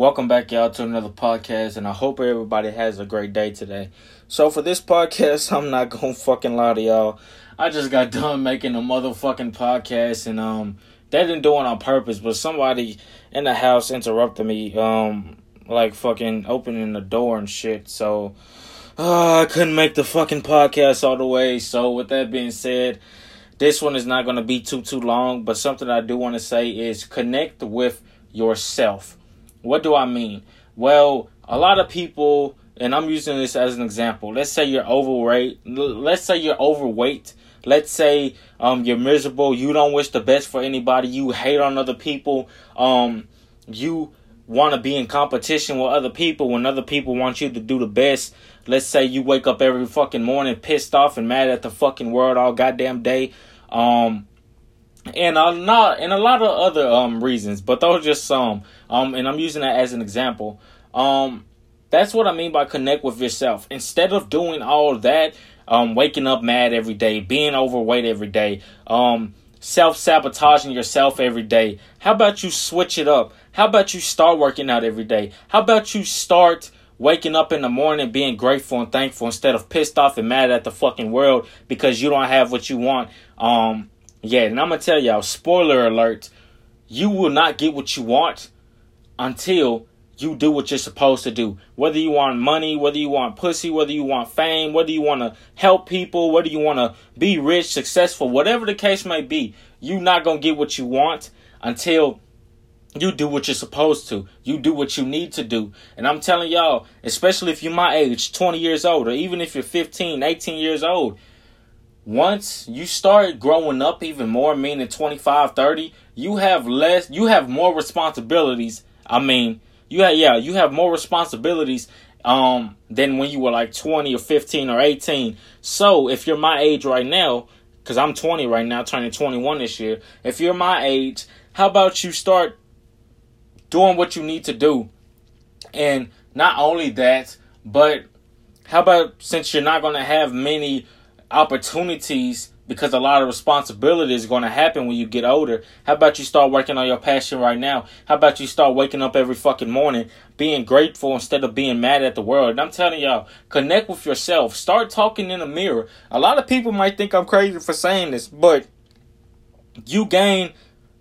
Welcome back, y'all, to another podcast, and I hope everybody has a great day today. So, for this podcast, I'm not gonna fucking lie to y'all. I just got done making a motherfucking podcast, and um, they didn't do it on purpose, but somebody in the house interrupted me, um, like fucking opening the door and shit. So, uh, I couldn't make the fucking podcast all the way. So, with that being said, this one is not gonna be too too long, but something I do want to say is connect with yourself what do I mean? Well, a lot of people, and I'm using this as an example. Let's say you're overweight. Let's say you're overweight. Let's say um, you're miserable. You don't wish the best for anybody. You hate on other people. Um, you want to be in competition with other people when other people want you to do the best. Let's say you wake up every fucking morning pissed off and mad at the fucking world all goddamn day. Um, and a lot and a lot of other um reasons, but those are just some. Um, and I'm using that as an example. Um, that's what I mean by connect with yourself. Instead of doing all that, um, waking up mad every day, being overweight every day, um, self sabotaging yourself every day. How about you switch it up? How about you start working out every day? How about you start waking up in the morning being grateful and thankful instead of pissed off and mad at the fucking world because you don't have what you want? Um, yeah, and I'm gonna tell y'all, spoiler alert, you will not get what you want until you do what you're supposed to do. Whether you want money, whether you want pussy, whether you want fame, whether you want to help people, whether you want to be rich, successful, whatever the case may be, you're not going to get what you want until you do what you're supposed to. You do what you need to do. And I'm telling y'all, especially if you're my age, 20 years old, or even if you're 15, 18 years old, once you start growing up even more, meaning 25, 30, you have less, you have more responsibilities. I mean, you have, yeah, you have more responsibilities um than when you were like 20 or 15 or 18. So if you're my age right now, because I'm 20 right now, turning 21 this year, if you're my age, how about you start doing what you need to do? And not only that, but how about since you're not going to have many opportunities because a lot of responsibility is going to happen when you get older. How about you start working on your passion right now? How about you start waking up every fucking morning being grateful instead of being mad at the world? And I'm telling y'all, connect with yourself. Start talking in the mirror. A lot of people might think I'm crazy for saying this, but you gain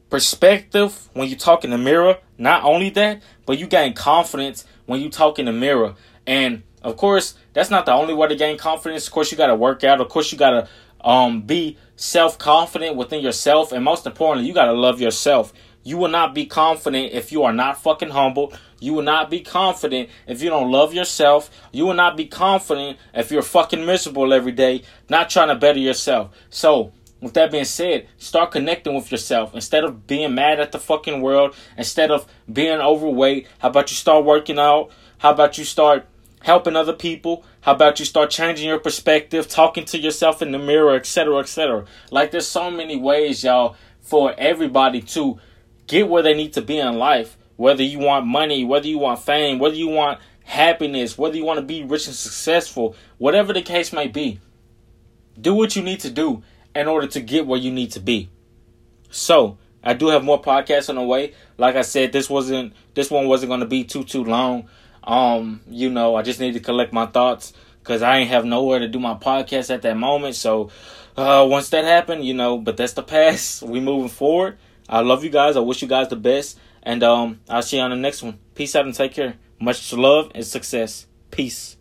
perspective when you talk in the mirror. Not only that, but you gain confidence when you talk in the mirror. And of course, that's not the only way to gain confidence. Of course, you got to work out. Of course, you got to um, be self confident within yourself. And most importantly, you got to love yourself. You will not be confident if you are not fucking humble. You will not be confident if you don't love yourself. You will not be confident if you're fucking miserable every day, not trying to better yourself. So, with that being said, start connecting with yourself instead of being mad at the fucking world, instead of being overweight. How about you start working out? How about you start helping other people? How about you start changing your perspective, talking to yourself in the mirror, etc., etc. Like there's so many ways, y'all, for everybody to get where they need to be in life. Whether you want money, whether you want fame, whether you want happiness, whether you want to be rich and successful, whatever the case may be, do what you need to do in order to get where you need to be. So, I do have more podcasts on the way. Like I said, this wasn't this one wasn't going to be too too long. Um, you know, I just need to collect my thoughts because I ain't have nowhere to do my podcast at that moment. So uh, once that happened, you know, but that's the past. We moving forward. I love you guys. I wish you guys the best, and um, I'll see you on the next one. Peace out and take care. Much love and success. Peace.